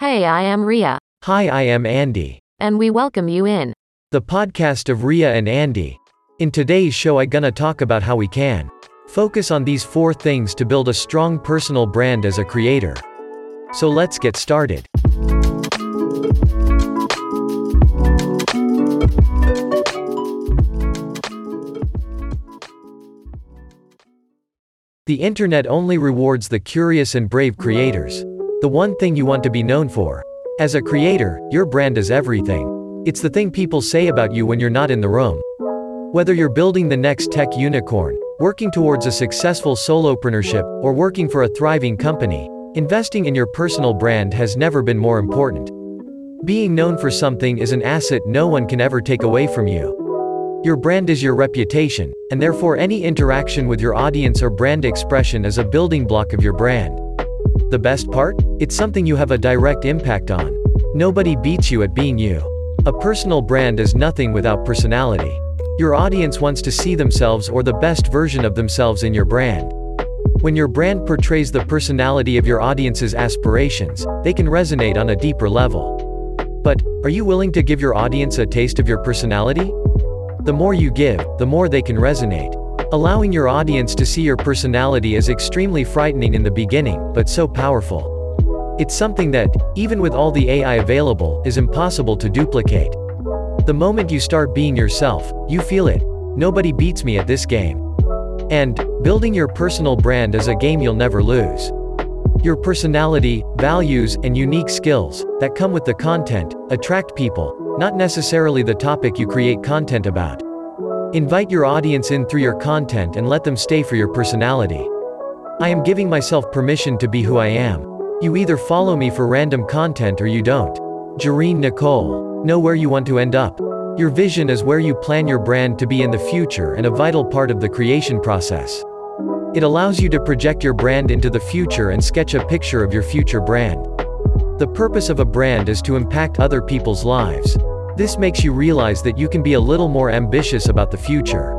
Hey, I am Ria, Hi, I am Andy, and we welcome you in. the podcast of Ria and Andy. In today's show, I gonna talk about how we can focus on these four things to build a strong personal brand as a creator. So let's get started. The internet only rewards the curious and brave creators. The one thing you want to be known for. As a creator, your brand is everything. It's the thing people say about you when you're not in the room. Whether you're building the next tech unicorn, working towards a successful solopreneurship, or working for a thriving company, investing in your personal brand has never been more important. Being known for something is an asset no one can ever take away from you. Your brand is your reputation, and therefore any interaction with your audience or brand expression is a building block of your brand. The best part? It's something you have a direct impact on. Nobody beats you at being you. A personal brand is nothing without personality. Your audience wants to see themselves or the best version of themselves in your brand. When your brand portrays the personality of your audience's aspirations, they can resonate on a deeper level. But, are you willing to give your audience a taste of your personality? The more you give, the more they can resonate. Allowing your audience to see your personality is extremely frightening in the beginning, but so powerful. It's something that, even with all the AI available, is impossible to duplicate. The moment you start being yourself, you feel it. Nobody beats me at this game. And, building your personal brand is a game you'll never lose. Your personality, values, and unique skills, that come with the content, attract people, not necessarily the topic you create content about. Invite your audience in through your content and let them stay for your personality. I am giving myself permission to be who I am. You either follow me for random content or you don't. Jareen Nicole. Know where you want to end up. Your vision is where you plan your brand to be in the future and a vital part of the creation process. It allows you to project your brand into the future and sketch a picture of your future brand. The purpose of a brand is to impact other people's lives. This makes you realize that you can be a little more ambitious about the future.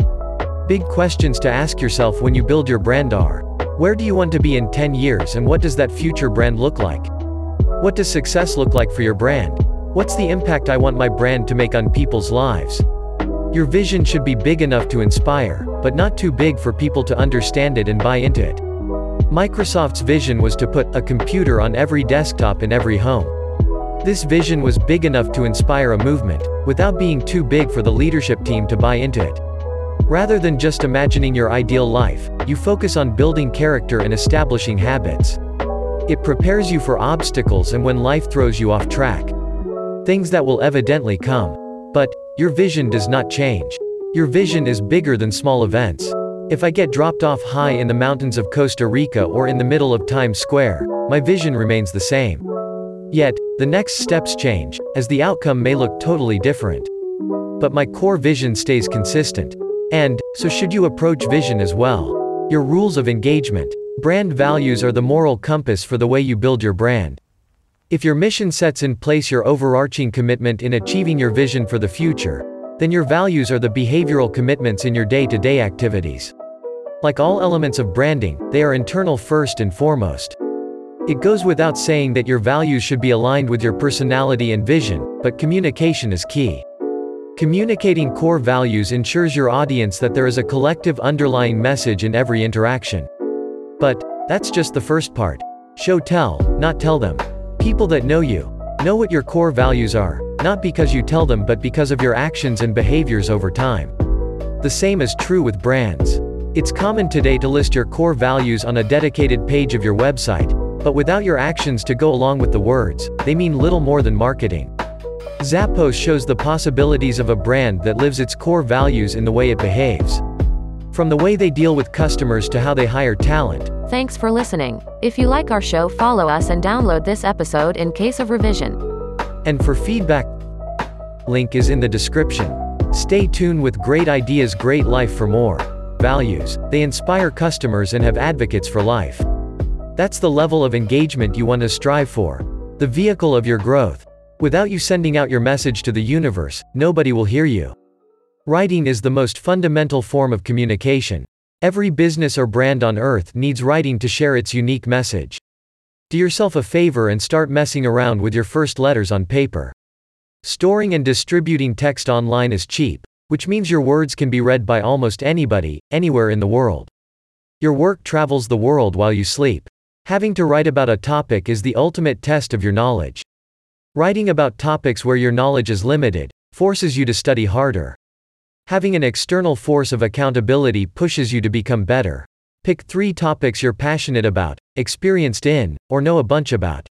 Big questions to ask yourself when you build your brand are Where do you want to be in 10 years and what does that future brand look like? What does success look like for your brand? What's the impact I want my brand to make on people's lives? Your vision should be big enough to inspire, but not too big for people to understand it and buy into it. Microsoft's vision was to put a computer on every desktop in every home. This vision was big enough to inspire a movement, without being too big for the leadership team to buy into it. Rather than just imagining your ideal life, you focus on building character and establishing habits. It prepares you for obstacles and when life throws you off track. Things that will evidently come. But, your vision does not change. Your vision is bigger than small events. If I get dropped off high in the mountains of Costa Rica or in the middle of Times Square, my vision remains the same. Yet, the next steps change, as the outcome may look totally different. But my core vision stays consistent. And, so should you approach vision as well. Your rules of engagement. Brand values are the moral compass for the way you build your brand. If your mission sets in place your overarching commitment in achieving your vision for the future, then your values are the behavioral commitments in your day to day activities. Like all elements of branding, they are internal first and foremost. It goes without saying that your values should be aligned with your personality and vision, but communication is key. Communicating core values ensures your audience that there is a collective underlying message in every interaction. But, that's just the first part. Show tell, not tell them. People that know you know what your core values are, not because you tell them but because of your actions and behaviors over time. The same is true with brands. It's common today to list your core values on a dedicated page of your website, but without your actions to go along with the words, they mean little more than marketing. Zappos shows the possibilities of a brand that lives its core values in the way it behaves. From the way they deal with customers to how they hire talent, Thanks for listening. If you like our show, follow us and download this episode in case of revision. and for feedback, link is in the description. Stay tuned with great ideas, great life for more. Values, they inspire customers and have advocates for life. That's the level of engagement you want to strive for. The vehicle of your growth. Without you sending out your message to the universe, nobody will hear you. Writing is the most fundamental form of communication. Every business or brand on earth needs writing to share its unique message. Do yourself a favor and start messing around with your first letters on paper. Storing and distributing text online is cheap, which means your words can be read by almost anybody, anywhere in the world. Your work travels the world while you sleep. Having to write about a topic is the ultimate test of your knowledge. Writing about topics where your knowledge is limited forces you to study harder. Having an external force of accountability pushes you to become better. Pick three topics you're passionate about, experienced in, or know a bunch about.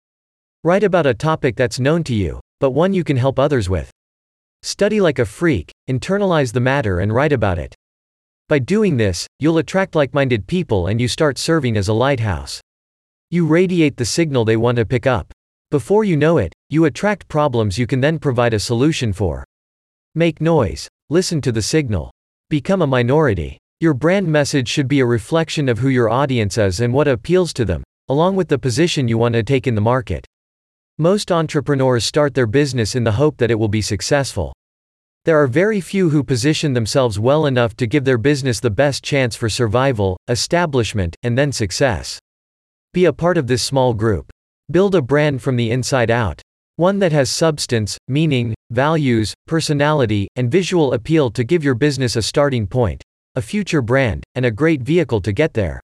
Write about a topic that's known to you, but one you can help others with. Study like a freak, internalize the matter and write about it. By doing this, you'll attract like minded people and you start serving as a lighthouse. You radiate the signal they want to pick up. Before you know it, you attract problems you can then provide a solution for. Make noise. Listen to the signal. Become a minority. Your brand message should be a reflection of who your audience is and what appeals to them, along with the position you want to take in the market. Most entrepreneurs start their business in the hope that it will be successful. There are very few who position themselves well enough to give their business the best chance for survival, establishment, and then success. Be a part of this small group. Build a brand from the inside out. One that has substance, meaning, values, personality, and visual appeal to give your business a starting point, a future brand, and a great vehicle to get there.